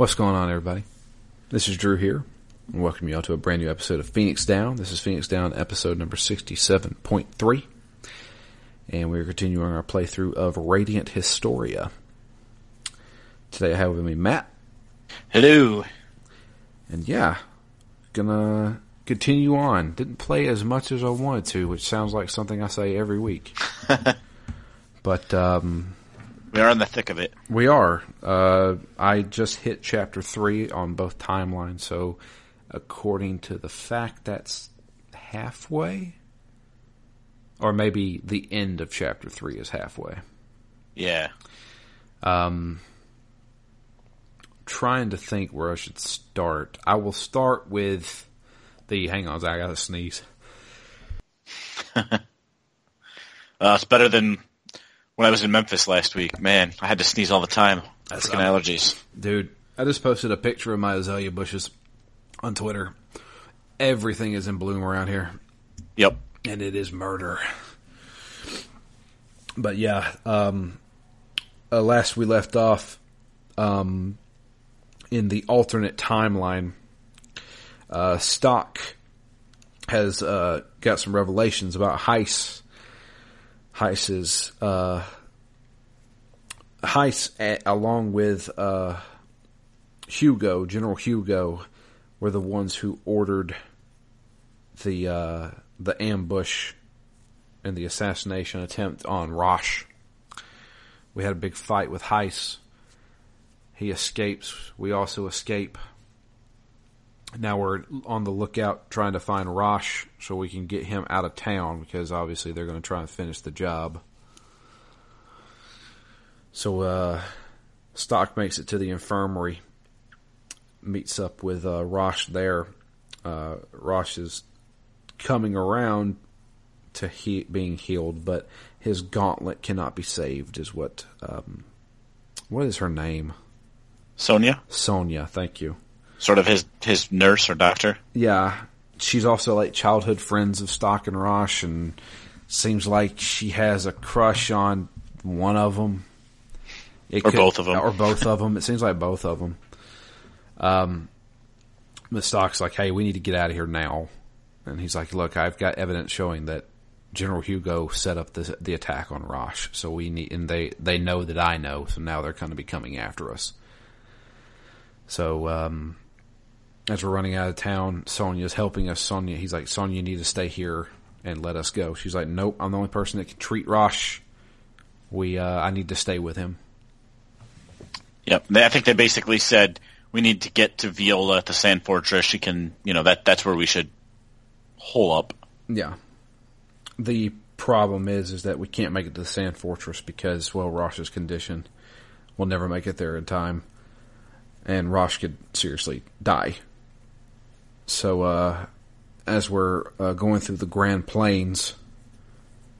What's going on, everybody? This is Drew here, and welcome you all to a brand new episode of Phoenix Down. This is Phoenix Down episode number 67.3, and we're continuing our playthrough of Radiant Historia. Today I have with me Matt, Hello. and yeah, gonna continue on. Didn't play as much as I wanted to, which sounds like something I say every week. but, um, We are in the thick of it. We are. Uh, I just hit chapter three on both timelines, so according to the fact, that's halfway, or maybe the end of chapter three is halfway. Yeah. Um, trying to think where I should start. I will start with the. Hang on, I gotta sneeze. Uh, it's better than when I was in Memphis last week. Man, I had to sneeze all the time. That's Freaking allergies. Dude, I just posted a picture of my azalea bushes on Twitter. Everything is in bloom around here. Yep. and it is murder. But yeah, um, uh, last we left off um, in the alternate timeline, uh, Stock has uh, got some revelations about Heiss. Heiss's uh, Heiss, a- along with uh, Hugo, General Hugo, were the ones who ordered the uh, the ambush and the assassination attempt on Rosh. We had a big fight with Heiss. He escapes. We also escape. Now we're on the lookout trying to find Rosh so we can get him out of town because obviously they're going to try and finish the job. So uh, Stock makes it to the infirmary, meets up with uh, Rosh there. Uh, Rosh is coming around to he- being healed, but his gauntlet cannot be saved. Is what? Um, what is her name? Sonia, Sonia. Thank you. sort of his his nurse or doctor. Yeah, she's also like childhood friends of Stock and Rosh, and seems like she has a crush on one of them. It Or both of them. or both of them. It seems like both of them. Um, but Stock's like, "Hey, we need to get out of here now," and he's like, "Look, I've got evidence showing that General Hugo set up the the attack on Rosh, so we need, and they they know that I know, so now they're going to be coming after us." So, um, as we're running out of town, Sonia's helping us. Sonia, he's like, Sonia, you need to stay here and let us go. She's like, Nope, I'm the only person that can treat Rosh. We, uh, I need to stay with him. Yep. I think they basically said we need to get to Viola at the Sand Fortress. She can, you know, that that's where we should hole up. Yeah. The problem is, is that we can't make it to the Sand Fortress because, well, Rosh's condition. We'll never make it there in time, and Rosh could seriously die. So, uh, as we're uh, going through the Grand Plains,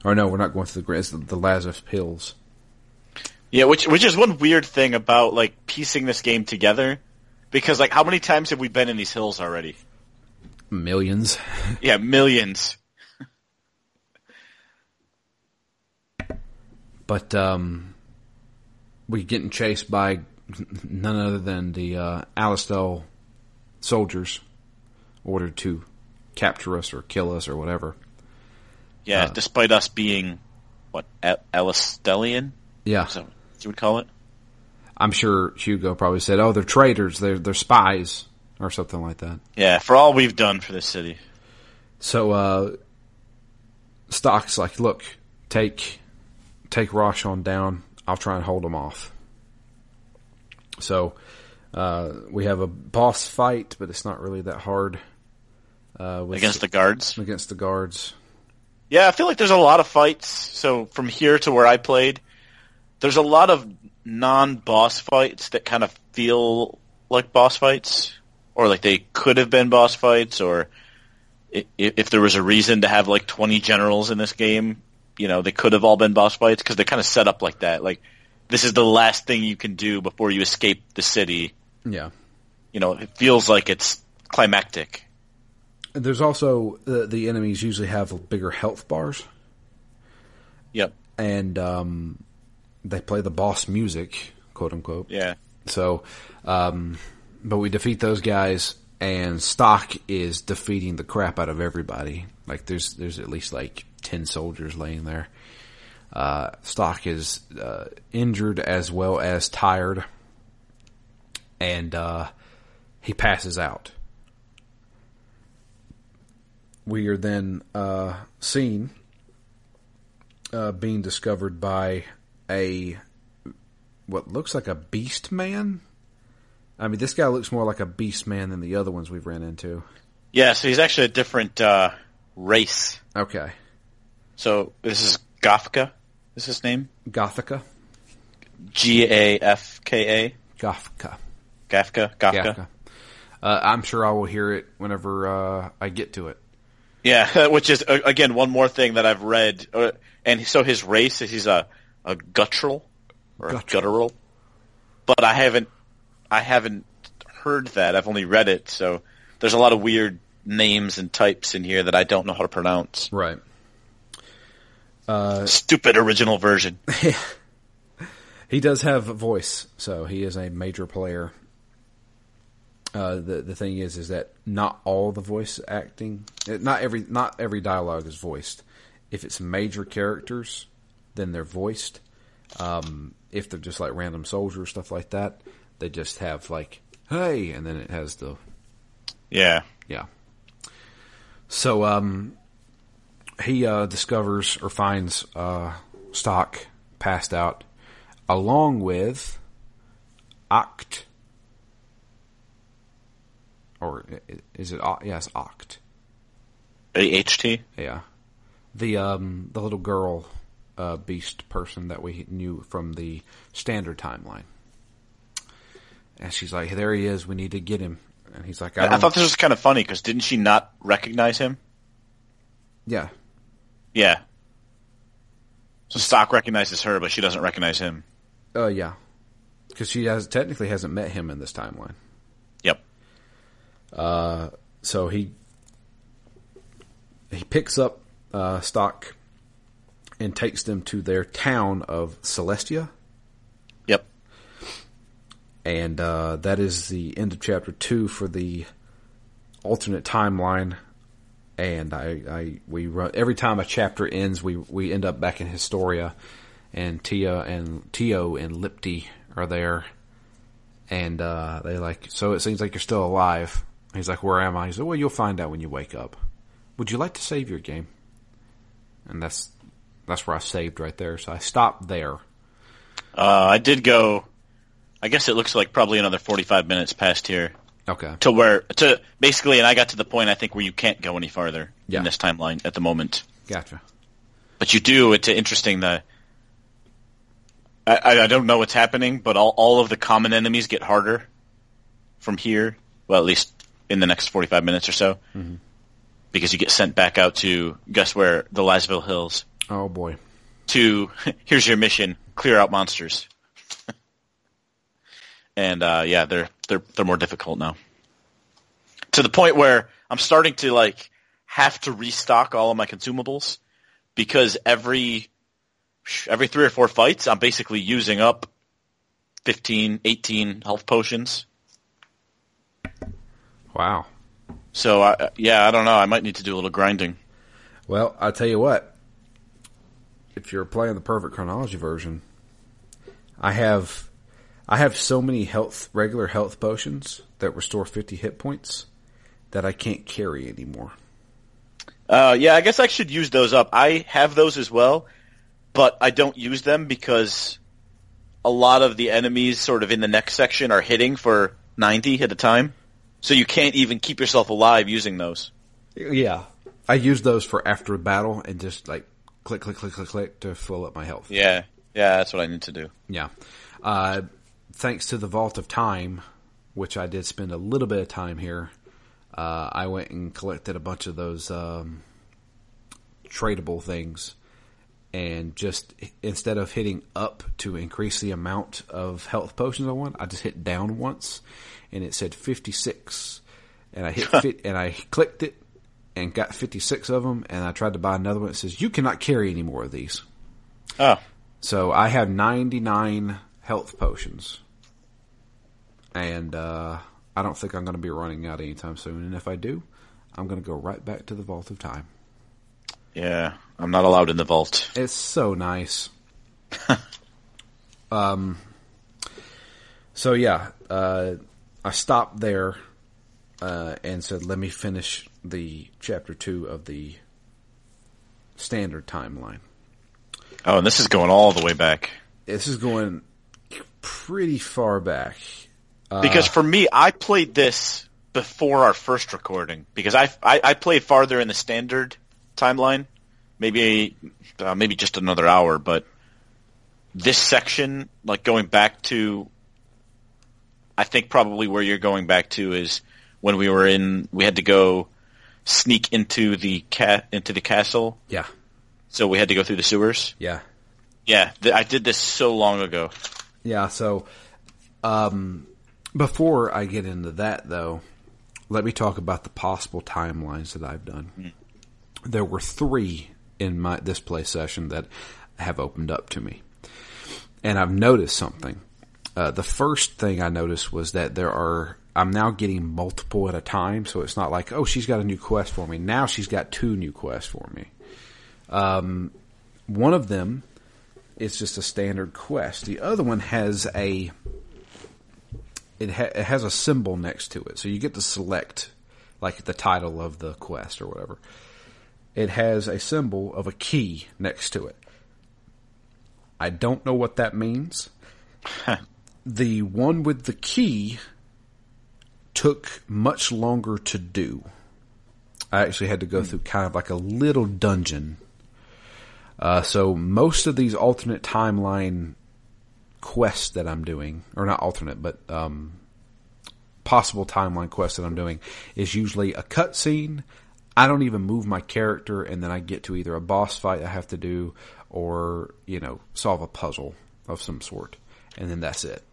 or no, we're not going through the Grand, the, the Lazarus Hills. Yeah, which which is one weird thing about like piecing this game together, because like how many times have we been in these hills already? Millions. Yeah, millions. But um, we get getting chased by none other than the uh, Alistel soldiers ordered to capture us or kill us or whatever. Yeah, Uh. despite us being what Al- Alistelian, Yeah, what you would call it? I'm sure Hugo probably said, "Oh, they're traitors. They're they're spies or something like that." Yeah, for all we've done for this city. So uh, Stock's like, "Look, take take Rosh on down. I'll try and hold him off." So uh, we have a boss fight, but it's not really that hard. Uh, with against the guards. against the guards. Yeah, I feel like there's a lot of fights. So from here to where I played, there's a lot of non-boss fights that kind of feel like boss fights, or like they could have been boss fights, or i- i- if there was a reason to have like 20 generals in this game, you know, they could have all been boss fights because they're kind of set up like that. Like this is the last thing you can do before you escape the city. Yeah. You know, it feels like it's climactic. There's also uh, the enemies usually have bigger health bars, Yep. and um, they play the boss music, quote unquote. Yeah. So, um, but we defeat those guys, and Stock is defeating the crap out of everybody. Like there's there's at least like ten soldiers laying there. Uh, Stock is uh, injured as well as tired, and uh, he passes out. We are then uh, seen uh, being discovered by a what looks like a beast man. I mean, this guy looks more like a beast man than the other ones we've ran into. Yeah, so he's actually a different uh, race. Okay, So this is Gafka. Is his name Gothica, G A F K A? Gafka, Gafka. Gafka. Gafka. Uh, I'm sure I will hear it whenever uh, I get to it. Yeah, which is again one more thing that I've read. Uh, and so his race is he's a a guttural or a Guttural. guttural, but I haven't I haven't heard that. I've only read it. So there's a lot of weird names and types in here that I don't know how to pronounce. Right. Stupid original version. He does have a voice, so he is a major player. Uh, the the thing is, is that not all the voice acting, not every not every dialogue is voiced. If it's major characters, then they're voiced. Um, if they're just like random soldiers, stuff like that, they just have like "Hey," and then it has the Yeah. yeah. So um, he uh, discovers or finds uh, Stock passed out, along with Oct. Or is it? Yes, Oct. A H T. Yeah, the um, the little girl uh, beast person that we knew from the standard timeline. And she's like, "There he is. We need to get him." And he's like, "I, I, thought this was kind of funny because didn't she not recognize him? yeah, Yeah. So Stock recognizes her, but she doesn't recognize him. Uh, yeah, because she has technically hasn't met him in this timeline. Yep. So he he picks up uh, Stock and takes them to their town of Celestia, Yep. and uh, that is the end of chapter two for the alternate timeline. And I, I we run every time a chapter ends, we we end up back in Historia, and Tia and Tio and Lipti are there, and uh, they like so it seems like you're still alive. He's like, "Where am I?" He said, "Well, you'll find out when you wake up." Would you like to save your game? And that's that's where I saved right there. So I stopped there. Uh, I did go. I guess it looks like probably another forty-five minutes past here Okay. to where to basically, and I got to the point I think where you can't go any farther Yeah. in this timeline at the moment. Gotcha. But you do. It's interesting that I, I, don't know what's happening, but all all of the common enemies get harder from here. Well, at least in the next forty-five minutes or so, because you get sent back out to guess where the Lasville Hills. Oh boy. to here's your mission: clear out monsters. and uh, yeah, they're they're they're more difficult now. To the point where I'm starting to like have to restock all of my consumables because every every three or four fights, I'm basically using up 15, 18 health potions. Wow. So I, yeah, I don't know. I might need to do a little grinding. Well, I'll tell you what. If you're playing the perfect chronology version, I have I have so many health regular health potions that restore 50 hit points that I can't carry anymore. Uh, yeah, I guess I should use those up. I have those as well, but I don't use them because a lot of the enemies sort of in the next section are hitting for 90 at a time. So you can't even keep yourself alive using those. Yeah. I use those for after battle and just like click click click click click to fill up my health. Yeah. Yeah, that's what I need to do. Yeah. Uh, thanks to the Vault of Time, which I did spend a little bit of time here, uh, I went and collected a bunch of those um, tradable things. And just instead of hitting up to increase the amount of health potions I want, I just hit down once, and it said fifty six, and I hit fit, and I clicked it, and got fifty six of them, and I tried to buy another one. It says you cannot carry any more of these. Oh, So I have 99 health potions. and uh, I don't think I'm going to be running out anytime soon. And if I do, I'm going to go right back to the Vault of Time. Yeah, I'm not allowed in the vault. It's so nice. um. So yeah, uh, I stopped there uh, and said, "Let me finish the chapter two of the standard timeline." Oh, and this is going all the way back. This is going pretty far back. Uh, Because for me, I played this before our first recording because I I, I played farther in the standard timeline, maybe uh, maybe just another hour, but this section, like going back to, I think probably where you're going back to is when we were in, we had to go sneak into the cat into the castle, yeah, so we had to go through the sewers. yeah, Yeah, th- I did this so long ago. yeah. So, um, before I get into that, though, let me talk about the possible timelines that I've done. There were three in my this play session that have opened up to me, and I've noticed something. Uh, the first thing I noticed was that there are. I'm now getting multiple at a time, so it's not like, oh, she's got a new quest for me. Now she's got two new quests for me. Um, one of them is just a standard quest. The other one has a it, ha- it has a symbol next to it, so you get to select like the title of the quest or whatever. It has a symbol of a key next to it. I don't know what that means. the one with the key took much longer to do. I actually had to go through kind of like a little dungeon. Uh, so most of these alternate timeline quests that I'm doing, or not alternate, but um, possible timeline quests that I'm doing, is usually a cutscene. I don't even move my character, and then I get to either a boss fight I have to do, or you know, solve a puzzle of some sort, and then that's it.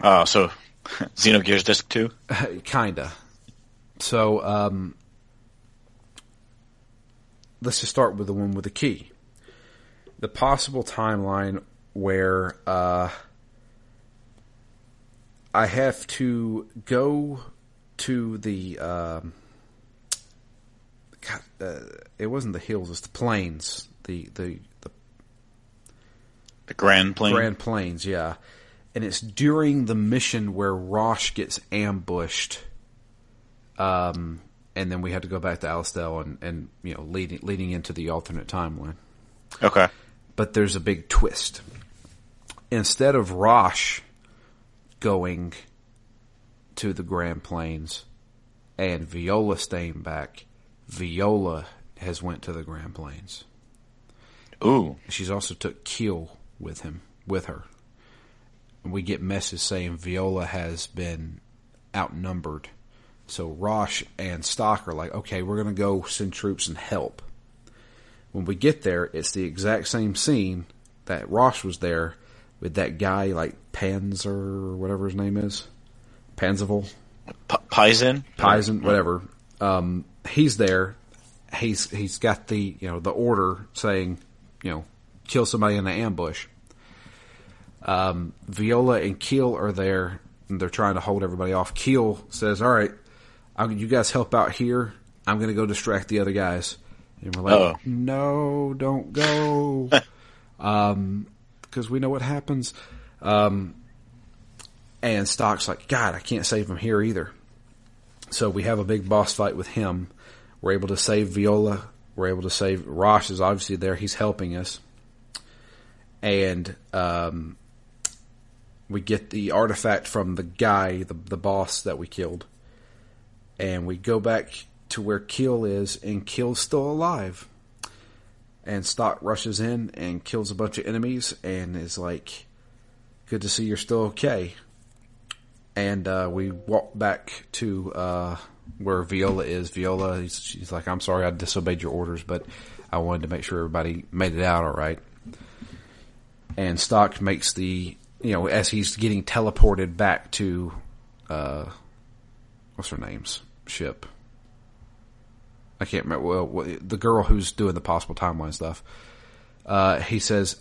Uh, so Xenogears Disc 2? Kinda. So, um, let's just start with the one with the key. The possible timeline where uh, I have to go to the. Um, God, uh, it wasn't the hills; it's the plains. The the the The Grand Plains. Grand Plains, yeah. And it's during the mission where Rosh gets ambushed. Um, and then we had to go back to Alistel and, and you know leading leading into the alternate timeline. Okay. But there's a big twist. Instead of Rosh going to the Grand Plains and Viola staying back, Viola has went to the Grand Plains. Ooh. She's also took Keel with him, with her. We get messages saying Viola has been outnumbered. So Rosh and Stock are like, okay, we're going to go send troops and help. When we get there, it's the exact same scene that Rosh was there with that guy like Panzer or whatever his name is. Panzerville? P-? Paizen, whatever. Um, he's there. He's he's got the you know the order saying you know kill somebody in the ambush. Um, Viola and Keel are there. And they're trying to hold everybody off. Keel says, "All right, I'm, you guys help out here. I'm going to go distract the other guys." And we're like, Uh-oh. "No, don't go," because we know what happens. Um, and Stock's like, "God, I can't save him here either." So we have a big boss fight with him. We're able to save Viola. We're able to save Rosh is obviously there. He's helping us. And um, we get the artifact from the guy, the, the boss that we killed. And we go back to where Keel is, and Keel's still alive. And Stock rushes in and kills a bunch of enemies and is like, Good to see you're still okay and uh, we walk back to uh, where Viola is. Viola, she's like, "I'm sorry, I disobeyed your orders, but I wanted to make sure everybody made it out all right." And Stock makes the, you know, as he's getting teleported back to, uh, what's her name's ship? I can't remember. Well, what- the girl who's doing the possible timeline stuff. Uh, he says,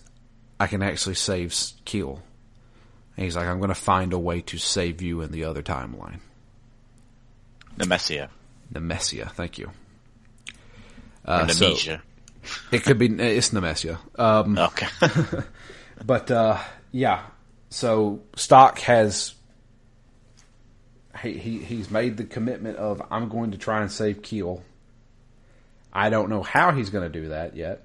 "I can actually save Keel." And he's like, I'm going to find a way to save you in the other timeline. Nemesia. Nemesia, thank you. Uh, so- Nemesia. It could be, it's Nemesia. Um, okay. But uh, yeah, so Stock has he, he he's made the commitment of I'm going to try and save Keel. I don't know how he's going to do that yet,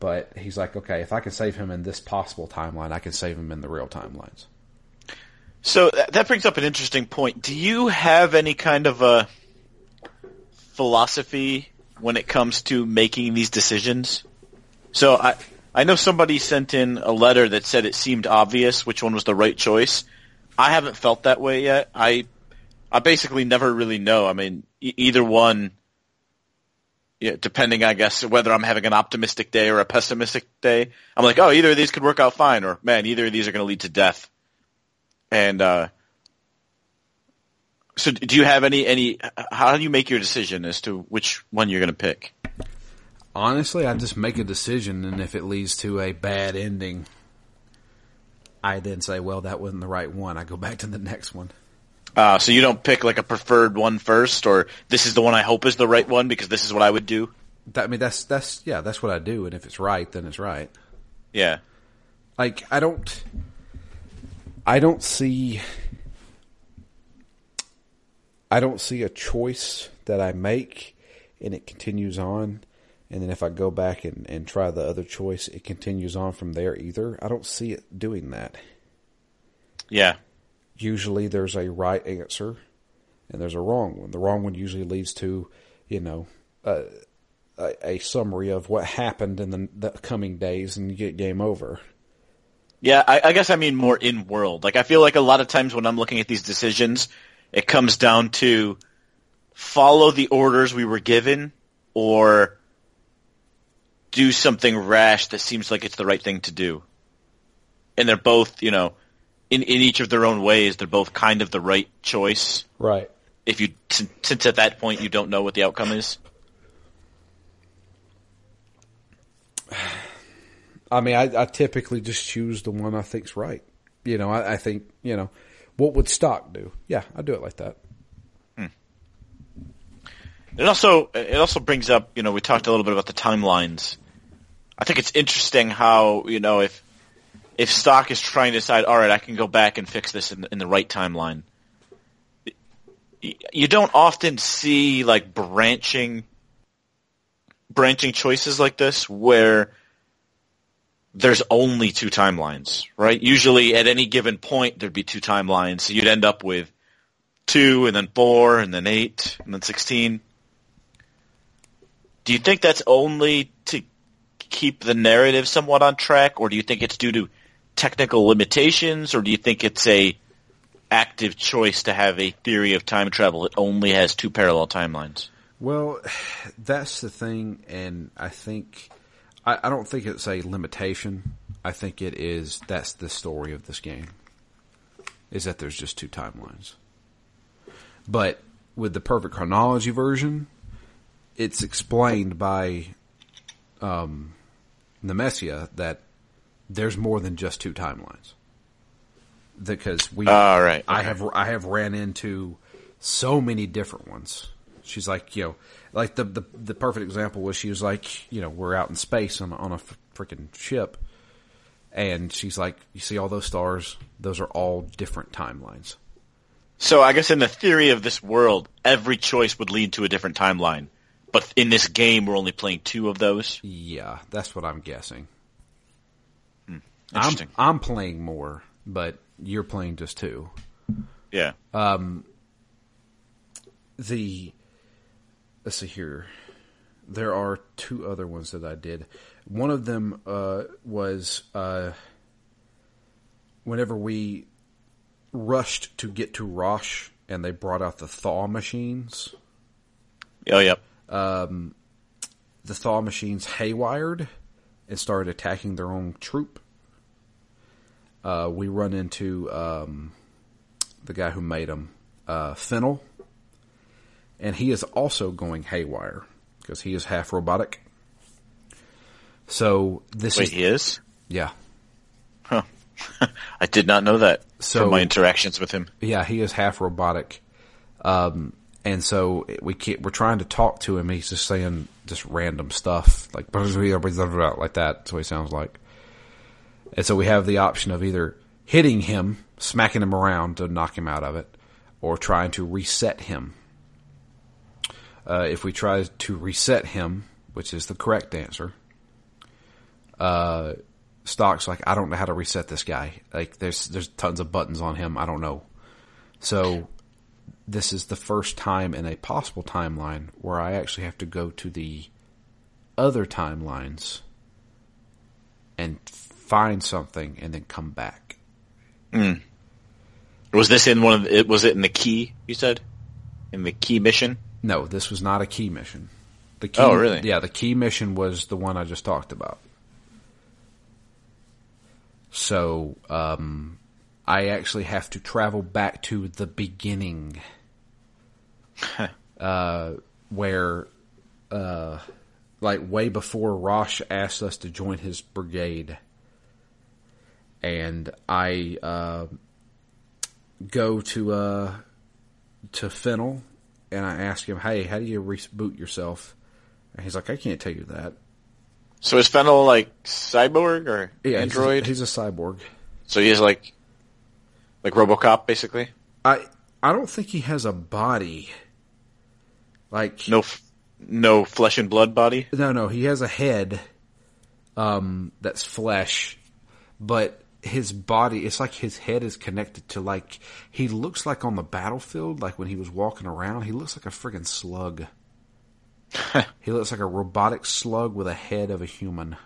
but he's like, okay, if I can save him in this possible timeline, I can save him in the real timelines. So that that brings up an interesting point. Do you have any kind of a philosophy when it comes to making these decisions? So I I know somebody sent in a letter that said it seemed obvious which one was the right choice. I haven't felt that way yet. I I basically never really know. I mean, e- either one yeah, depending, I guess, whether I'm having an optimistic day or a pessimistic day. I'm like, oh, either of these could work out fine, or man, either of these are going to lead to death. And uh, so, do you have any any? How do you make your decision as to which one you're going to pick? Honestly, I just make a decision, and if it leads to a bad ending, I then say, well, that wasn't the right one. I go back to the next one. Uh, so you don't pick like a preferred one first, or this is the one I hope is the right one because this is what I would do. That, I mean, that's that's yeah, that's what I do, and if it's right, then it's right. Yeah, like I don't I don't see I don't see a choice that I make and it continues on and then if I go back and, and try the other choice it continues on from there either. I don't see it doing that. yeah, Usually there's a right answer and there's a wrong one. The wrong one usually leads to, you know, a, a, a summary of what happened in the, the coming days and you get game over. yeah. I, I guess I mean more in world. Like I feel like a lot of times when I'm looking at these decisions, it comes down to follow the orders we were given, or do something rash that seems like it's the right thing to do. And they're both, you know, in, in each of their own ways, they're both kind of the right choice. Right. If you, since since at that point you don't know what the outcome is. I mean, I, I typically just choose the one I think's right. You know, I, I think, you know, what would stock do? Yeah, I do it like that. It also it also brings up, you know, we talked a little bit about the timelines. I think it's interesting how, you know, if if stock is trying to decide, all right, I can go back and fix this in the, in the right timeline. You don't often see like branching branching choices like this where there's only two timelines, right? Usually at any given point there'd be two timelines. So you'd end up with two and then four and then eight and then sixteen. Do you think that's only to keep the narrative somewhat on track, or do you think it's due to technical limitations, or do you think it's a active choice to have a theory of time travel that only has two parallel timelines? Well, that's the thing, and I think I, I don't think it's a limitation. I think it is that's the story of this game. Is that there's just two timelines. But with the perfect chronology version, it's explained by um, Nemesia that there's more than just two timelines. Because we, All right, I okay. have I have ran into so many different ones. She's like, you know, like the the the perfect example was she was like, you know, we're out in space on on a freaking ship, and she's like, you see all those stars? Those are all different timelines. So I guess in the theory of this world, every choice would lead to a different timeline. But in this game, we're only playing two of those. Yeah, that's what I'm guessing. I'm Interesting. I'm playing more, but you're playing just two. yeah. Um. the let's see here. There are two other ones that I did. One of them uh, was uh, whenever we rushed to get to Rosh and they brought out the thaw machines. Oh, yep. The thaw machines haywired and started attacking their own troop. Uh, we run into um, the guy who made them, uh, Fennel, and he is also going haywire because he is half robotic. So this Wait, is he is? yeah. Huh. I did not know that So- from my interactions with him. Yeah, he is half robotic. Um, and so we can't, we're trying to talk to him. He's just saying just random stuff like like that. What he sounds like. And so we have the option of either hitting him, smacking him around to knock him out of it, or trying to reset him. Uh, if we try to reset him, which is the correct answer, uh, Stock's like, I don't know how to reset this guy. Like, there's there's tons of buttons on him. I don't know. So this is the first time in a possible timeline where I actually have to go to the other timelines and find something and then come back. Was this in one of the, it? Was it in the key? You said in the key mission. No, this was not a key mission. The key, Oh, really? Yeah, the key mission was the one I just talked about. So, um, I actually have to travel back to the beginning, uh, where, uh, like way before Rosh asked us to join his brigade, and I uh, go to uh, to Fennel and I ask him, "Hey, how do you reboot yourself?" And he's like, "I can't tell you that." So is Fennel like cyborg or Yeah, he's a- android? He's a, cyborg. so he's like like RoboCop, basically. I I don't think he has a body. Like No, f- no flesh and blood body. no, no, he has a head. Um, that's flesh, but his body. It's like his head is connected to like he looks like on the battlefield, like when he was walking around. He looks like a friggin' slug. he looks like a robotic slug with a head of a human.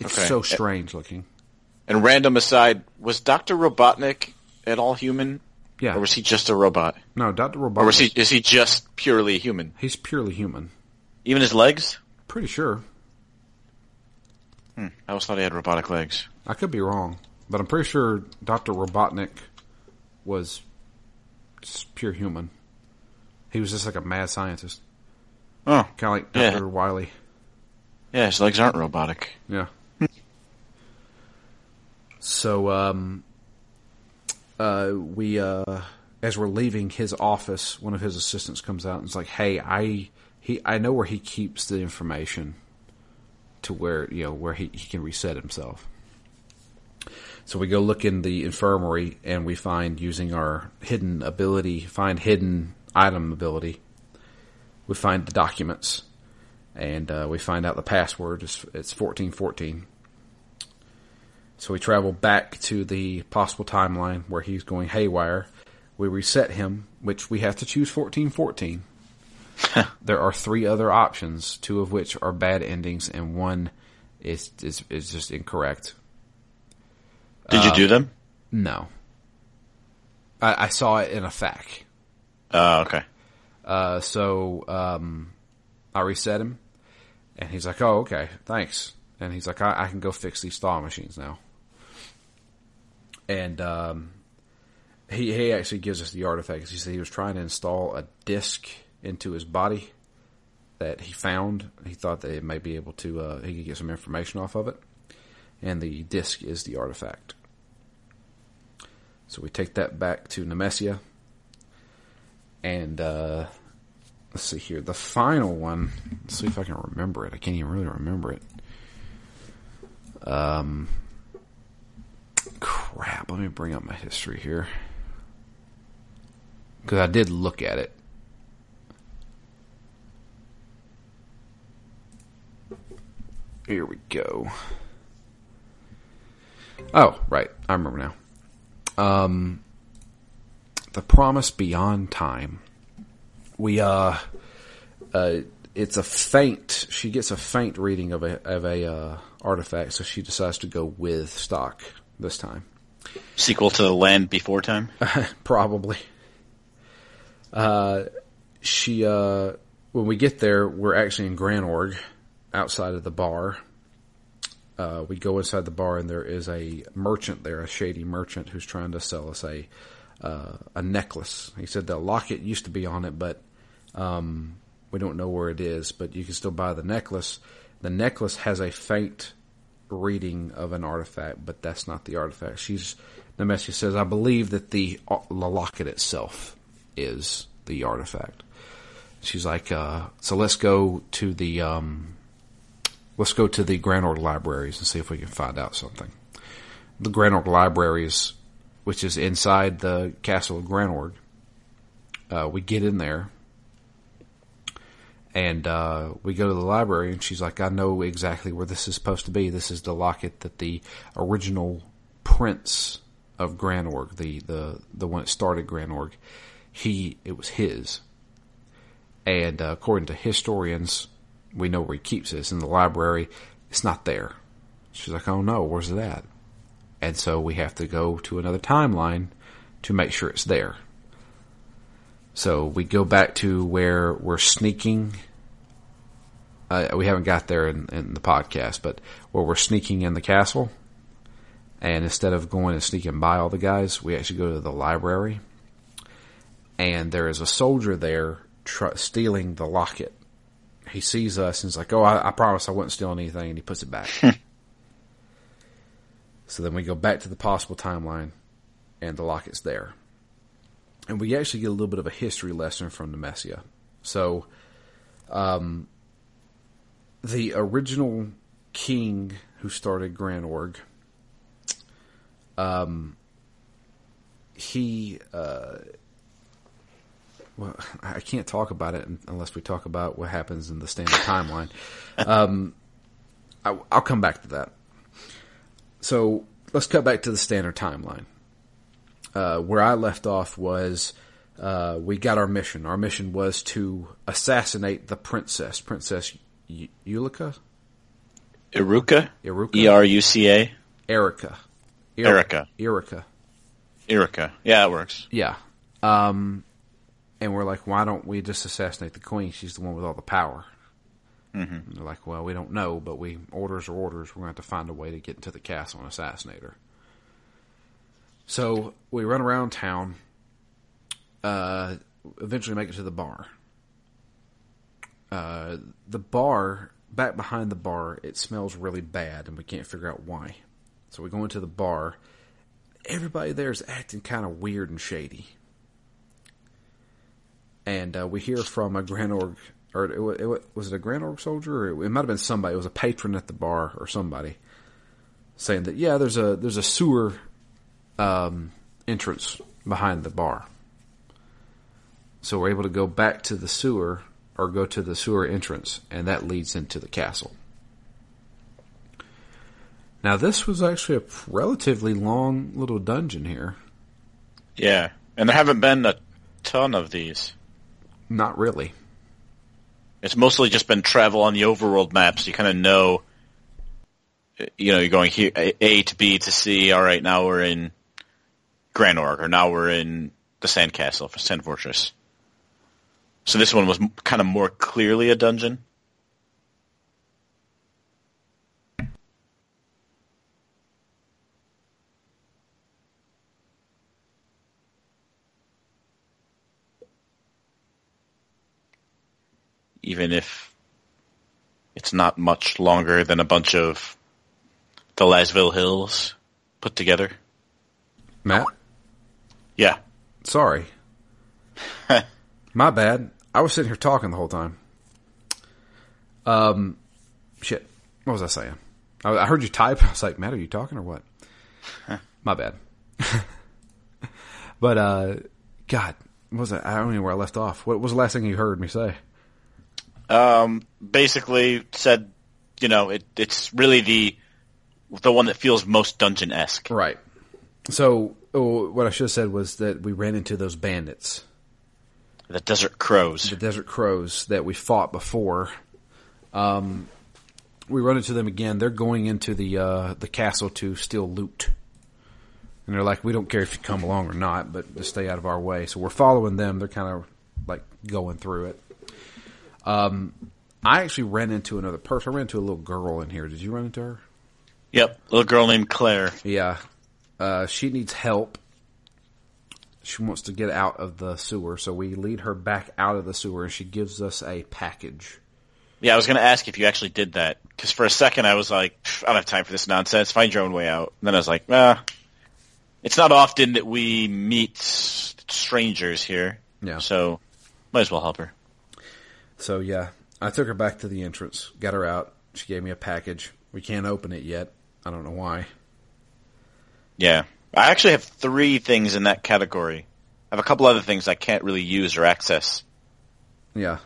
It's Okay. so strange looking. And random aside, was Doctor Robotnik at all human, Yeah. or was he just a robot, no, Doctor Robotnik. or was he is he just purely human? He's purely human. Even his legs? Pretty sure. I always thought he had robotic legs. I could be wrong, but I'm pretty sure Doctor Robotnik was pure human. He was just like a mad scientist, Oh, kind of like Yeah. Doctor Wily. yeah, his legs aren't robotic. Yeah. so, um, uh, we, uh, as we're leaving his office, one of his assistants comes out and is like, "Hey, I he I know where he keeps the information to where you know where he, he can reset himself." So we go look in the infirmary and we find using our hidden ability, find hidden item ability, we find the documents and uh, we find out the password is it's fourteen fourteen. So we travel back to the possible timeline where he's going haywire. We reset him, which we have to choose fourteen fourteen. there are three other options, two of which are bad endings, and one is is, is just incorrect. Did you do them? No, I, I saw it in a fac. Oh, okay. Uh, so um, I reset him, and he's like, "Oh, okay, thanks." And he's like, "I, I can go fix these thaw machines now." And um, he he actually gives us the artifact. He said he was trying to install a disc into his body that he found. He thought that it may be able to uh, he could get some information off of it, and the disc is the artifact. So we take that back to Nemesia, and uh, let's see here. The final one. Let's see if I can remember it. I can't even really remember it. Um, crap. Let me bring up my history here because I did look at it. Here we go. Oh, right. I remember now. Um, the promise beyond time. We uh, uh, it's a faint. She gets a faint reading of a of a uh, artifact, so she decides to go with stock this time. Sequel to Land Before Time. Probably. Uh, she uh, when we get there, we're actually in Granorg, outside of the bar. Uh, we go inside the bar and there is a merchant there, a shady merchant who's trying to sell us a uh, a necklace. He said the locket used to be on it, but um, we don't know where it is. But you can still buy the necklace. The necklace has a faint reading of an artifact, but that's not the artifact. She's Nemesia says, "I believe that the, the locket itself is the artifact." She's like, uh, "So let's go to the um, let's go to the Granorg libraries and see if we can find out something." The Granorg libraries, which is inside the castle of Granorg, uh, we get in there and uh, we go to the library, and she's like, "I know exactly where this is supposed to be. This is the locket that the original prince of Granorg, the the the one that started Granorg, he it was his. And uh, according to historians, we know where he keeps it. In the library. It's not there. She's like, "Oh no, where's it at?" And so we have to go to another timeline to make sure it's there. So we go back to where we're sneaking. Uh, we haven't got there in, in, the podcast, but where we're sneaking in the castle. And instead of going and sneaking by all the guys, we actually go to the library. And there is a soldier there tr- stealing the locket. He sees us and he's like, Oh, I, I promise I wouldn't steal anything. And he puts it back. so then we go back to the possible timeline and the locket's there and we actually get a little bit of a history lesson from Nemesia. So, um, the original king who started Granorg, um, he, uh, well, I can't talk about it unless we talk about what happens in the standard timeline. Um, I, will come back to that. So let's cut back to the standard timeline. Uh, where I left off was uh, we got our mission. Our mission was to assassinate the princess, Princess y- Eulika? Iruka? Iruka? E R U C A? Erica. Erica. Erica. Erica. Yeah, it works. Yeah. Um, and we're like, why don't we just assassinate the queen? She's the one with all the power. Mm-hmm. They're like, well, we don't know, but we orders are orders. We're going to have to find a way to get into the castle and assassinate her. So we run around town. Uh, eventually make it to the bar. Uh, the bar, back behind the bar, it smells really bad, and we can't figure out why. So we go into the bar. Everybody there is acting kind of weird and shady. And uh, we hear from a Granorg, or it, it, was it a Granorg soldier? Or it, it might have been somebody. It was a patron at the bar or somebody saying that yeah, there's a there's a sewer um, entrance behind the bar. So we're able to go back to the sewer or go to the sewer entrance, and that leads into the castle. Now, this was actually a relatively long little dungeon here. Yeah, and there haven't been a ton of these. Not really. It's mostly just been travel on the overworld maps. You kind of know, you know, you're going here A to B to C. All right, now we're in Grand or now we're in the Sandcastle for Sand Fortress. So this one was kind of more clearly a dungeon. Even if it's not much longer than a bunch of the Lasville Hills put together. Matt? Yeah. Sorry. My bad. I was sitting here talking the whole time. Um, shit. What was I saying? I, I heard you type. I was like, Matt, are you talking or what? My bad. but, uh, God, what was that? I don't know where I left off. What was the last thing you heard me say? Um, basically said, you know, it, it's really the, the one that feels most dungeon-esque. Right. So, oh, what I should have said was that we ran into those bandits the Desert Crows. The Desert Crows that we fought before. Um, we run into them again. They're going into the uh, the castle to steal loot, and they're like, "We don't care if you come along or not, but just stay out of our way." So we're following them. They're kind of like going through it. Um, I actually ran into another person. I ran into a little girl in here. Did you run into her? Yep, little girl named Claire. Yeah, uh, she needs help she wants to get out of the sewer, so we lead her back out of the sewer, and she gives us a package. Yeah, I was going to ask if you actually did that because for a second I was like, I don't have time for this nonsense. Find your own way out. And then I was like, ah, it's not often that we meet strangers here. Yeah. So might as well help her. So yeah, I took her back to the entrance, got her out. She gave me a package. We can't open it yet. I don't know why. Yeah. I actually have three things in that category. I have a couple other things I can't really use or access. Yeah.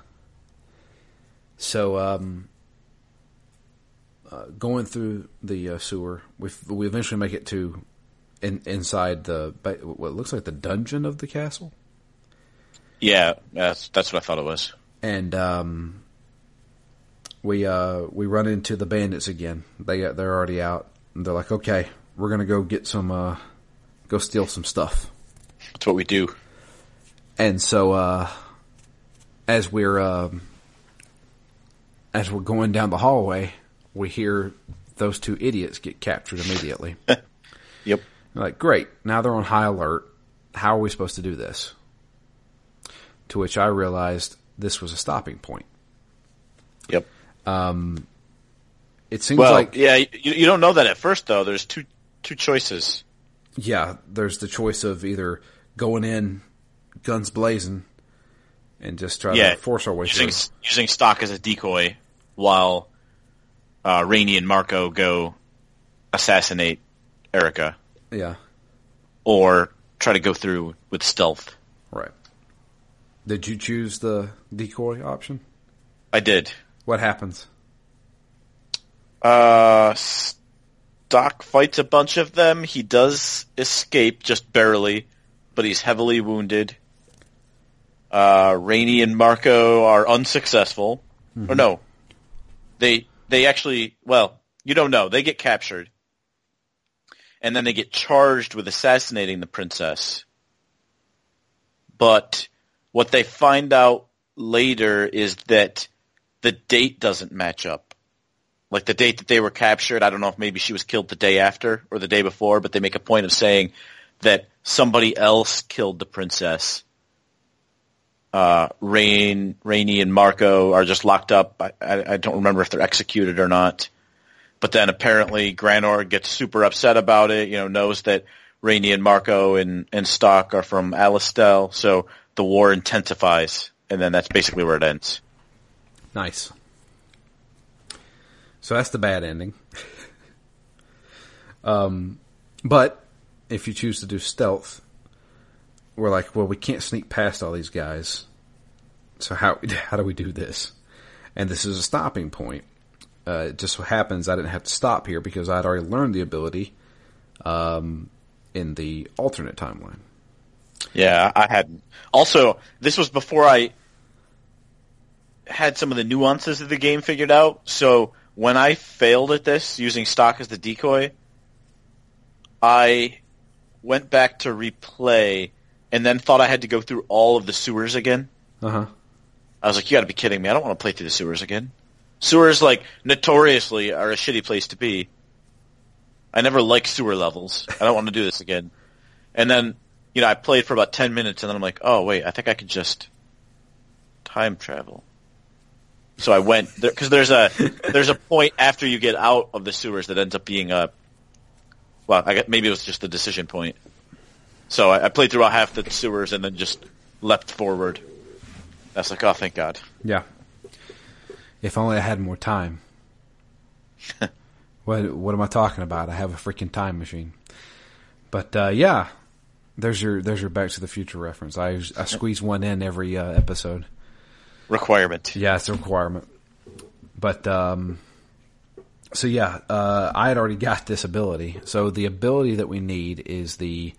So, um, uh, going through the uh, sewer, we we eventually make it to in, inside the what looks like the dungeon of the castle. Yeah, that's that's what I thought it was. And um, we uh, we run into the bandits again. They they're already out. And they're like, okay, we're gonna go get some, uh, go steal some stuff. That's what we do. And so, uh, as we're um, as we're going down the hallway, we hear those two idiots get captured immediately. yep. like, great. Now they're on high alert. How are we supposed to do this? To which I realized this was a stopping point. Yep. Um, it seems well, like yeah, you, you don't know that at first though. There's two two choices. yeah, there's the choice of either going in guns blazing and just try Yeah, to force our way Using through. using Stocke as a decoy while uh, Raynie and Marco go assassinate Erica, Yeah, or try to go through with stealth. right. Did you choose the decoy option? I did. What happens? Uh, Stocke fights a bunch of them. He does escape just barely, but he's heavily wounded. Uh, Raynie and Marco are unsuccessful. Or no, they they actually well, you don't know. They get captured, and then they get charged with assassinating the princess. But what they find out later is that the date doesn't match up like the date that they were captured. I don't know if maybe she was killed the day after or the day before, but they make a point of saying that somebody else killed the princess. Uh, Rain, and Marco are just locked up. I, I, I don't remember if they're executed or not. But then apparently Granorg gets super upset about it, you know, knows that Raynie and Marco and, and Stocke are from Alistel, so the war intensifies, and then that's basically where it ends. Nice. So that's the bad ending. um, but if you choose to do stealth, we're like, well, we can't sneak past all these guys. So how how do we do this? And this is a stopping point. Uh, it just so happens I didn't have to stop here because I'd already learned the ability um, in the alternate timeline. Yeah, I hadn't. Also, this was before I had some of the nuances of the game figured out. So when I failed at this using Stocke as the decoy, I went back to replay and then thought I had to go through all of the sewers again. Uh huh. I was like, you got to be kidding me! I don't want to play through the sewers again. Sewers, like notoriously, are a shitty place to be. I never like sewer levels. I don't want to do this again. And then, you know, I played for about ten minutes, and then I'm like, oh wait, I think I could just time travel. So I went because there's a there's a point after you get out of the sewers that ends up being a well, I got, maybe it was just the decision point. So I, I played through about half the sewers and then just leapt forward. That's like, oh, thank God. Yeah. If only I had more time. what what am I talking about? I have a freaking time machine. But uh, yeah, there's your there's your Back to the Future reference. I I squeeze one in every uh, episode. Requirement. Yeah, it's a requirement. But um, so yeah, uh, I had already got this ability. So the ability that we need is the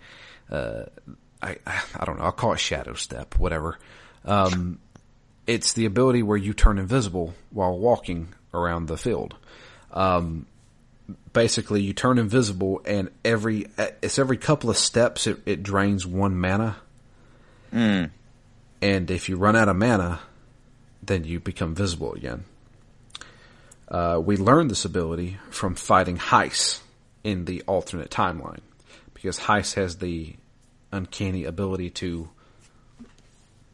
uh, I I don't know. I'll call it Shadow Step, whatever. Um, it's the ability where you turn invisible while walking around the field. Um, basically, you turn invisible, and every it's every couple of steps it, it drains one mana. Mm. And if you run out of mana, then you become visible again. Uh, we learned this ability from fighting Heiss in the alternate timeline, because Heiss has the uncanny ability to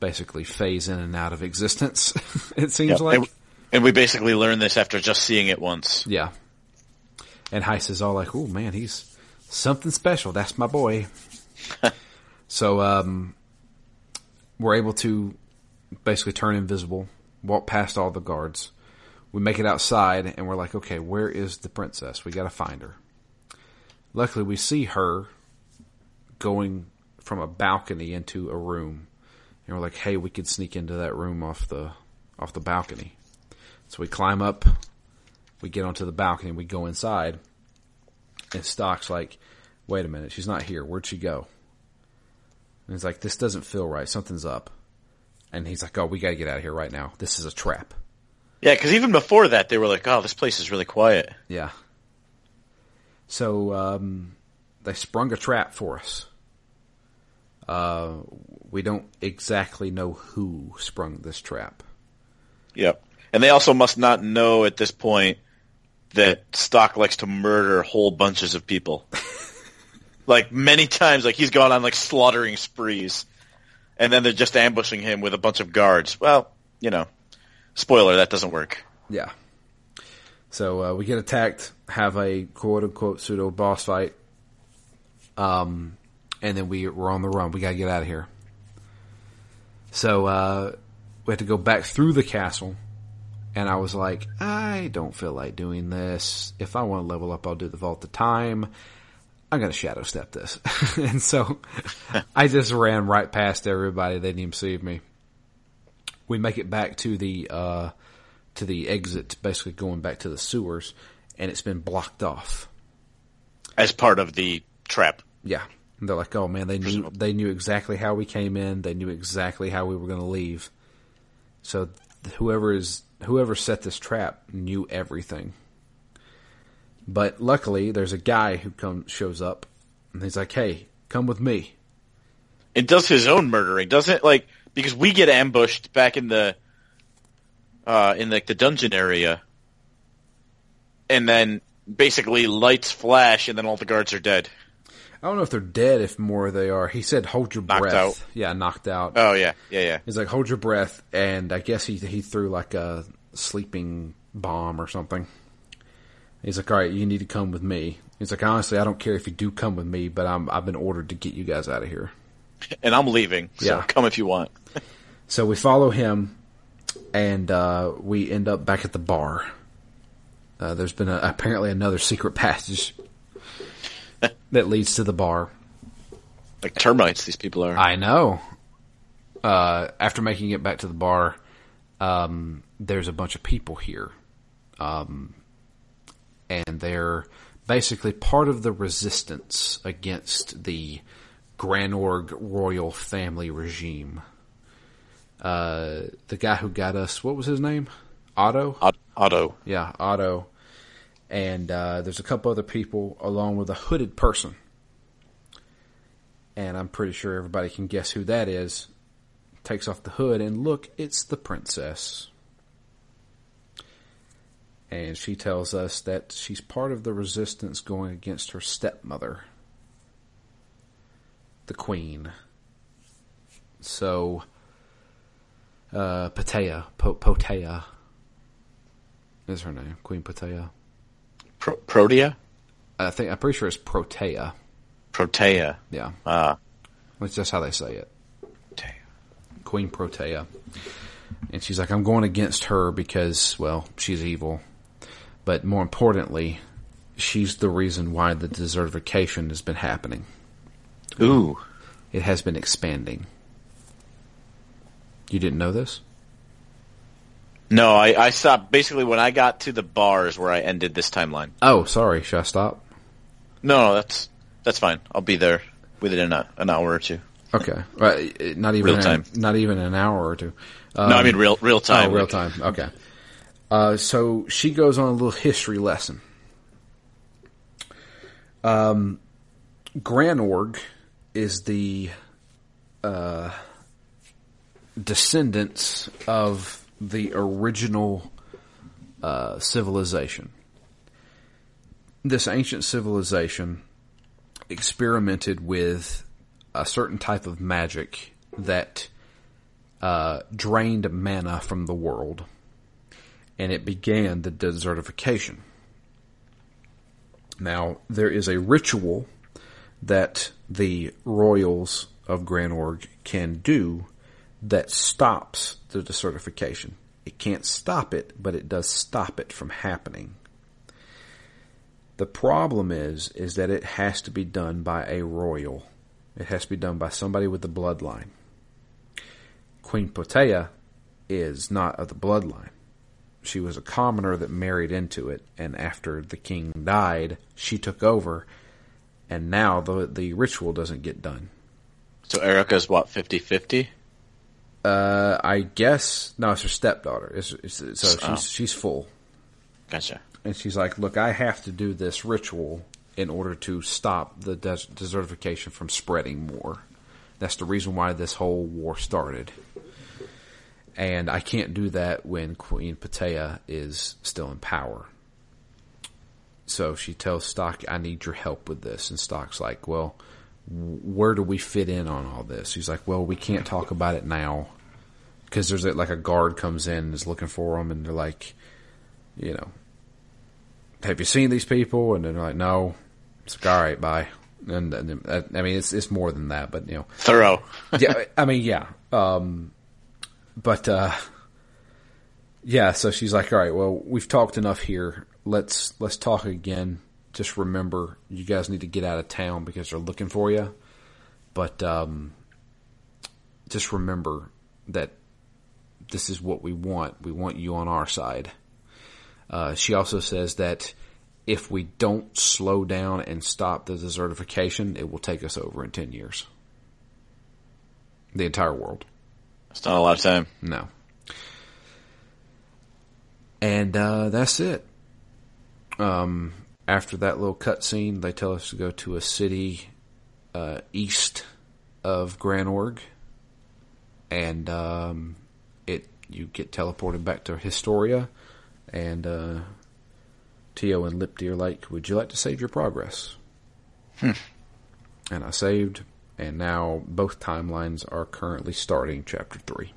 basically phase in and out of existence. it seems Yep. like. And, And we basically learned this after just seeing it once. Yeah. And Heiss is all like, "Oh man, he's something special. That's my boy." so um, we're able to basically turn invisible, walk past all the guards. We make it outside, and we're like, "Okay, where is the princess? We got to find her." Luckily, we see her going from a balcony into a room, and we're like, "Hey, we could sneak into that room off the off the balcony." So we climb up, we get onto the balcony, we go inside, and Stocke's like, "Wait a minute, she's not here. Where'd she go?" And he's like, "This doesn't feel right. Something's up." And he's like, "Oh, we got to get out of here right now. This is a trap." Yeah, because even before that, they were like, "Oh, this place is really quiet." Yeah. So um, they sprung a trap for us. Uh, we don't exactly know who sprung this trap. Yep. And they also must not know at this point that Stocke likes to murder whole bunches of people. like many times, like he's gone on like slaughtering sprees, and then they're just ambushing him with a bunch of guards. Well, you know, spoiler, that doesn't work. Yeah. So uh, we get attacked, have a quote unquote pseudo boss fight, um, and then we we're on the run. We gotta get out of here. So uh, we had to go back through the castle, and I was like, I don't feel like doing this. If I want to level up, I'll do the Vault of Time. I'm gonna shadow step this, and so I just ran right past everybody. They didn't even see me. We make it back to the uh, to the exit, basically going back to the sewers, and it's been blocked off. As part of the trap. Yeah, and they're like, "Oh man, they knew they knew exactly how we came in. They knew exactly how we were going to leave." So whoever is whoever set this trap knew everything. But luckily, there's a guy who comes shows up, and he's like, "Hey, come with me." It does his own murdering, doesn't it? Like because we get ambushed back in the uh, in like the dungeon area, and then basically lights flash, and then all the guards are dead. I don't know if they're dead. If more they are, he said, "Hold your Knocked breath." out. Yeah, knocked out. Oh yeah, yeah, yeah. He's like, "Hold your breath," and I guess he he threw like a sleeping bomb or something. He's like, "All right, you need to come with me." He's like, "Honestly, I don't care if you do come with me, but I'm I've been ordered to get you guys out of here." And I'm leaving, so Yeah. come if you want. So we follow him, and uh, we end up back at the bar. Uh, there's been a, apparently another secret passage that leads to the bar. Like termites, these people are. I know. Uh, after making it back to the bar, um, there's a bunch of people here. Um, and they're basically part of the resistance against the Granorg royal family regime. Uh, the guy who got us, what was his name? Otto? Otto. Yeah, Otto. And uh, there's a couple other people along with a hooded person. And I'm pretty sure everybody can guess who that is. Takes off the hood and look, it's the princess. And she tells us that she's part of the resistance going against her stepmother, the queen. So, uh, Patea, po- Potea is her name, Queen Potea. Pro- Protea? I think I'm pretty sure it's Protea. Protea. Yeah, Ah. that's just how they say it. Protea. Queen Protea. And she's like, I'm going against her because, well, she's evil. But more importantly, she's the reason why the desertification has been happening. Ooh. It has been expanding. You didn't know this? No, I, I stopped basically when I got to the bars where I ended this timeline. Oh, sorry. Should I stop? No, no, that's that's fine. I'll be there within an, an hour or two. Okay. It- not even Real an- time. not even an hour or two. no, I mean um, real real oh, time. Oh, real time. Okay. Uh, so she goes on a little history lesson. Um, Granorg is the uh, descendants of the original uh, civilization. This ancient civilization experimented with a certain type of magic that uh, drained mana from the world and it began the desertification. Now, there is a ritual that the royals of Granorg can do that stops the desertification. It can't stop it, but it does stop it from happening. The problem is, is that it has to be done by a royal. It has to be done by somebody with the bloodline. Queen Potea is not of the bloodline. She was a commoner that married into it, and after the king died, she took over, and now the the ritual doesn't get done. So Erica's what, 50-50? Uh, I guess no, it's her stepdaughter. It's, it's, so she's Oh. she's full, Gotcha. and she's like, "Look, I have to do this ritual in order to stop the des- desertification from spreading more. That's the reason why this whole war started." And I can't do that when Queen Patea is still in power. So she tells Stocke, I need your help with this. And Stocke's like, well, where do we fit in on all this? He's like, well, we can't talk about it now. Because there's a, like a guard comes in and is looking for them, and they're like, you know, have you seen these people? And they're like, no. It's like, all right, bye. And, and I mean, it's it's more than that, but you know, Thorough. yeah, I mean, yeah. Um, but uh, yeah, so she's like, "All right, well, we've talked enough here. Let's let's talk again. Just remember, you guys need to get out of town because they're looking for you. But um, just remember that this is what we want. We want you on our side." Uh, she also says that if we don't slow down and stop the desertification, it will take us over in ten years. The entire world. It's not a lot of time. No. And uh, that's it. Um, after that little cutscene, they tell us to go to a city uh, east of Granorg, and um, it you get teleported back to Historia, and uh, Teo and Lippti are like, "Would you like to save your progress?" And I saved, and now both timelines are currently starting chapter three.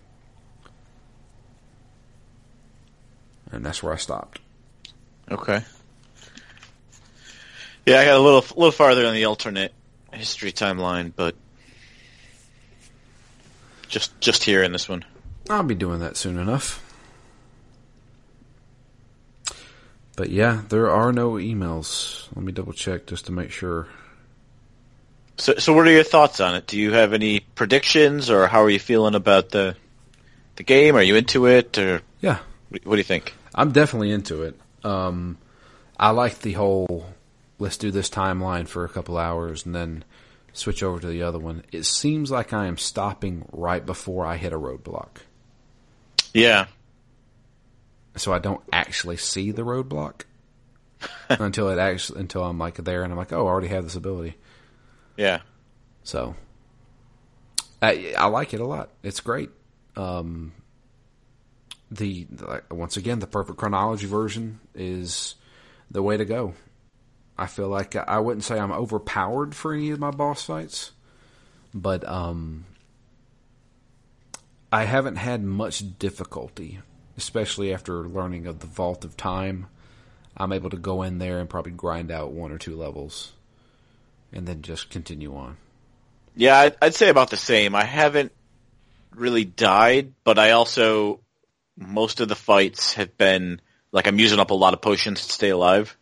And that's where I stopped. Okay. Yeah, I got a little little farther on the alternate history timeline, but just just here in this one. I'll be doing that soon enough. But yeah, there are no emails. Let me double check just to make sure. So, so what are your thoughts on it? Do you have any predictions, or how are you feeling about the the game? Are you into it, or Yeah, what do you think? I'm definitely into it. Um, I like the whole let's do this timeline for a couple hours and then switch over to the other one. It seems like I am stopping right before I hit a roadblock. Yeah, so I don't actually see the roadblock until it actually until I'm like there and I'm like, oh, I already have this ability. Yeah, So I I like it a lot. It's great. Um, the once again, the perfect chronology version is the way to go. I feel like I wouldn't say I'm overpowered for any of my boss fights, but um, I haven't had much difficulty, especially after learning of the Vault of Time. I'm able to go in there and probably grind out one or two levels, and then just continue on. yeah. I'd, I'd say about the same. I haven't really died, but I also most of the fights have been like I'm using up a lot of potions to stay alive.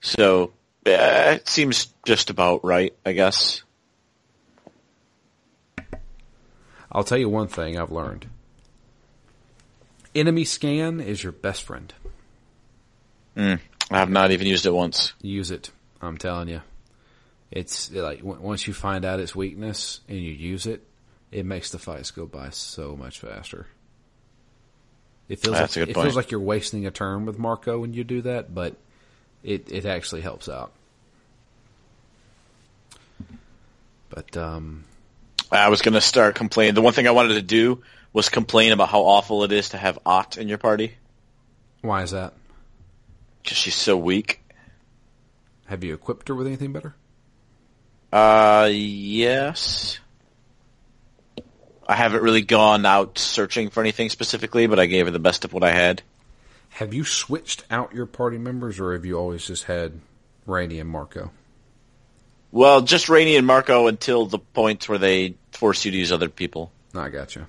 So yeah, it seems just about right, I guess. I'll tell you one thing I've learned. Enemy scan is your best friend. Hmm. I have not even used it once. Use it. I'm telling you. It's like w- once you find out its weakness and you use it, it makes the fights go by so much faster. It feels That's like it point. feels like you're wasting a turn with Marco when you do that, but it it actually helps out. But um I was going to start complaining. The one thing I wanted to do was complain about how awful it is to have Aht in your party why is that? because she's so weak. Have you equipped her with anything better? Uh, yes. I haven't really gone out searching for anything specifically, but I gave her the best of what I had. Have you switched out your party members, or have you always just had Raynie and Marco? Well, just Raynie and Marco until the point where they force you to use other people. I gotcha.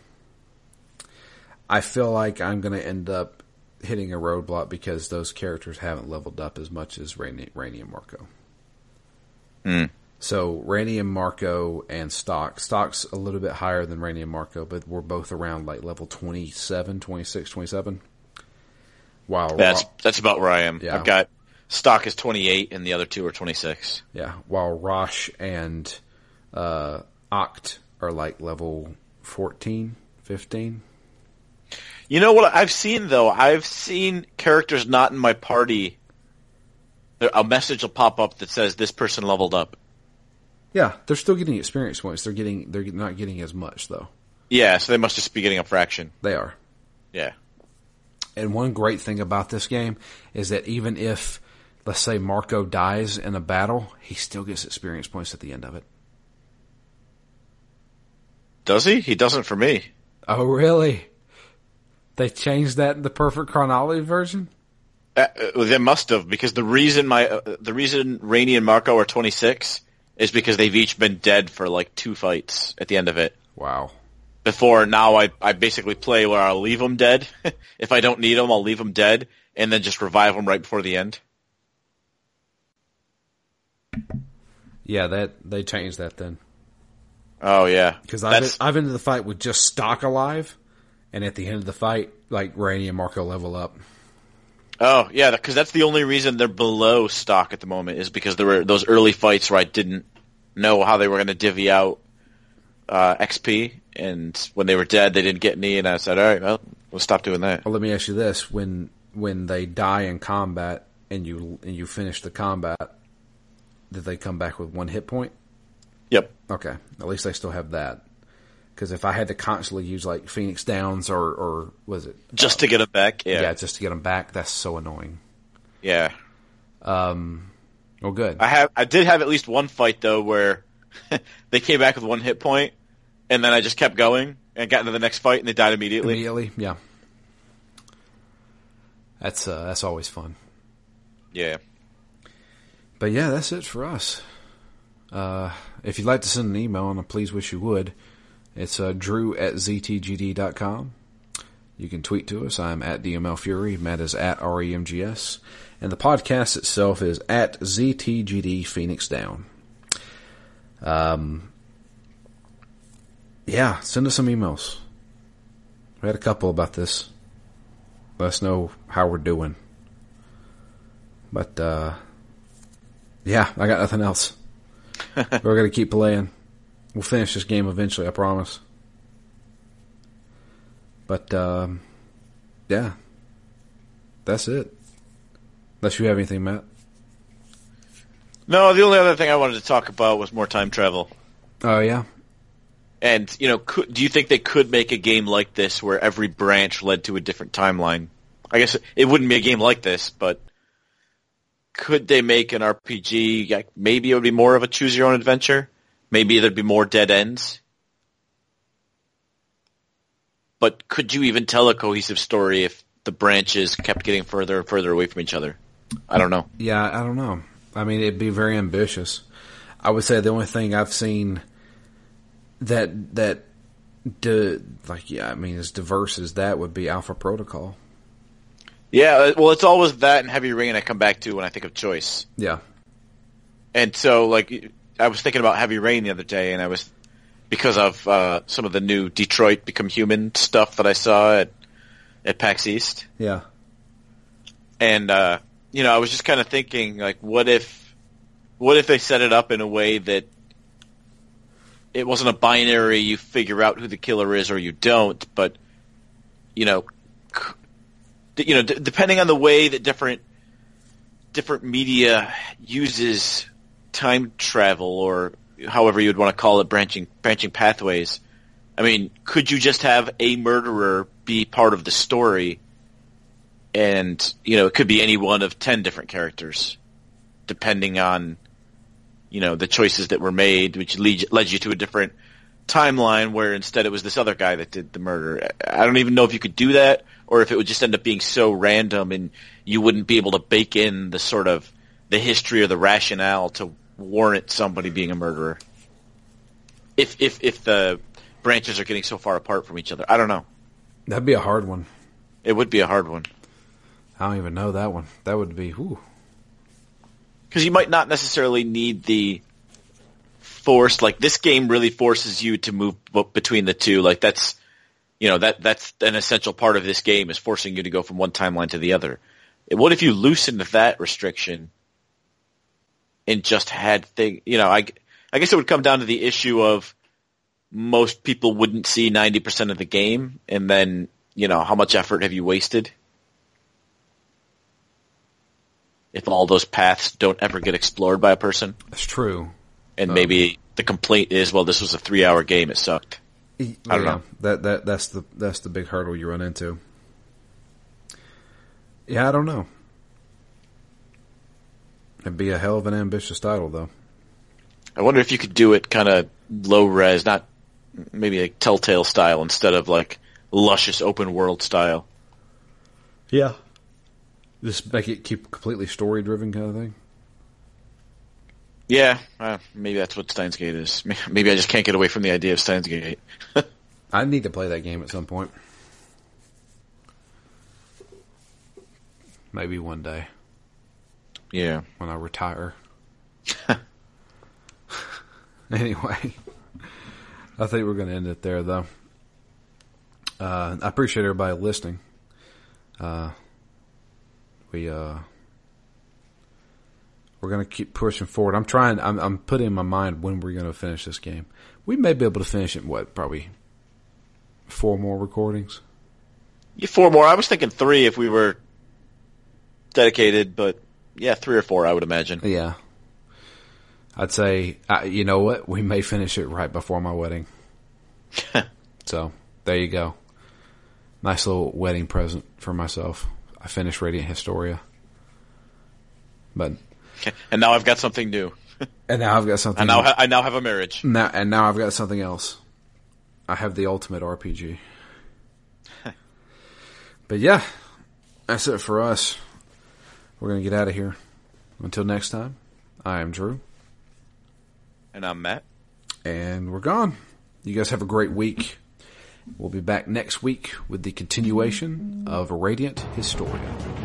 I feel like I'm going to end up hitting a roadblock because those characters haven't leveled up as much as Raynie, Raynie and Marco. Hmm. So Raynie and Marco and Stocke. Stocke's a little bit higher than Raynie and Marco, but we're both around like level 27, 26, 27. Wow. That's that's about where I am. Yeah. I've got Stocke is 28 and the other two are 26. Yeah, while Rosch and uh, Aht are like level 14, 15. You know what I've seen though? I've seen characters not in my party. A message will pop up that says this person leveled up. Yeah, they're still getting experience points. They're getting they're not getting as much though. Yeah, so they must just be getting a fraction. They are. Yeah. And one great thing about this game is that even if let's say Marco dies in a battle, he still gets experience points at the end of it. Does he? He doesn't for me. Oh, really? They changed that in the perfect chronology version? Uh, uh, they must have because the reason my uh, the reason Raynie and Marco are 26 is because they've each been dead for like two fights at the end of it. Wow. Before now, I I basically play where I'll leave them dead. if I don't need them, I'll leave them dead and then just revive them right before the end. Yeah, that they changed that then. Oh yeah, Because I've, I've ended the fight with just Stocke alive, and at the end of the fight, like Raynie and Marco level up. oh yeah because that's the only reason they're below Stocke at the moment is because there were those early fights where I didn't know how they were going to divvy out uh, XP, and when they were dead, they didn't get any, and I said, all right, well, we'll stop doing that. Well, let me ask you this: when when they die in combat and you and you finish the combat, did they come back with one hit point? Yep. Okay, at least they still have that. Because if I had to constantly use like Phoenix Downs or or was it Just to get them back, yeah. yeah, just to get them back, that's so annoying. yeah. Well, good. I have, I did have at least one fight though where they came back with one hit point, and then I just kept going and got into the next fight, and they died immediately. Immediately, yeah. That's uh, that's always fun. Yeah. But yeah, that's it for us. Uh, if you'd like to send an email, and I please wish you would, it's uh, drew at ztgd.com. You can tweet to us. I'm at DML Fury. Matt is at REMGS. And the podcast itself is at ZTGD Phoenix Down. Um, yeah, send us some emails. We had a couple about this. Let us know how we're doing. But, uh, yeah, I got nothing else. We're gonna keep playing. We'll finish this game eventually, I promise. But um, yeah, that's it. Unless you have anything, Matt. No, the only other thing I wanted to talk about was more time travel. Oh yeah, And you know, could, do you think they could make a game like this where every branch led to a different timeline? I guess it wouldn't be a game like this, but could they make an RPG? Like maybe it would be more of a choose your own adventure. Maybe there'd be more dead ends. But could you even tell a cohesive story if the branches kept getting further and further away from each other? I don't know. yeah. I don't know. I mean, it'd be very ambitious. I would say the only thing I've seen that that di- like yeah, I mean, as diverse as that would be Alpha Protocol. Yeah, uh, well, it's always that and Heavy Rain I come back to when I think of choice. Yeah, And so, like, I was thinking about Heavy Rain the other day, and I was because of uh, some of the new Detroit Become Human stuff that I saw at at PAX East, yeah, and uh, you know, I was just kind of thinking, like, what if, what if they set it up in a way that it wasn't a binary, you figure out who the killer is or you don't, but you know, you know, d- depending on the way that different different media uses time travel or however you would want to call it branching branching pathways i mean could you just have a murderer be part of the story and you know it could be any one of 10 different characters depending on you know the choices that were made which lead led you to a different timeline where instead it was this other guy that did the murder i don't even know if you could do that or if it would just end up being so random and you wouldn't be able to bake in the sort of the history or the rationale to warrant somebody being a murderer. If if if the branches are getting so far apart from each other, I don't know. That'd be a hard one. It would be a hard one I don't even know that one. That would be whew. because you might not necessarily need the forced like this game really forces you to move between the two. Like that's you know that that's an essential part of this game is forcing you to go from one timeline to the other. What if you loosened that restriction and just had thing? You know, I I guess it would come down to the issue of most people wouldn't see ninety percent of the game, and then you know how much effort have you wasted? If all those paths don't ever get explored by a person, That's true. and uh, maybe the complaint is, well, this was a three-hour game; it sucked. I don't know. That that that's the that's the big hurdle you run into. Yeah, I don't know. It'd be a hell of an ambitious title, though. I wonder if you could do it kind of low res, not maybe like Telltale style instead of like luscious open world style. Yeah. Just make it keep completely story driven kind of thing. Yeah, uh, maybe that's what Steins Gate is. Maybe I just can't get away from the idea of Steins Gate. I need to play that game at some point. Maybe one day Yeah. when I retire. anyway, I think we're going to end it there, though. Uh, I appreciate everybody listening. Uh, we uh, we're going to keep pushing forward. I'm trying. I'm, I'm putting in my mind when we're going to finish this game. We may be able to finish it. in What? Probably four more recordings. Yeah, four more. I was thinking three if we were dedicated, but yeah, three or four, I would imagine. Yeah. I'd say, uh, you know what? We may finish it right before my wedding. so there you go. Nice little wedding present for myself. I finished Radiant Historia. But Okay. And now I've got something new. and now I've got something. I now ha- I now have a marriage. now and now I've got something else. I have the ultimate RPG. but yeah, that's it for us. We're gonna get out of here. Until next time, I am Drew. And I'm Matt. and we're gone. You guys have a great week. We'll be back next week with the continuation of Radiant Historia.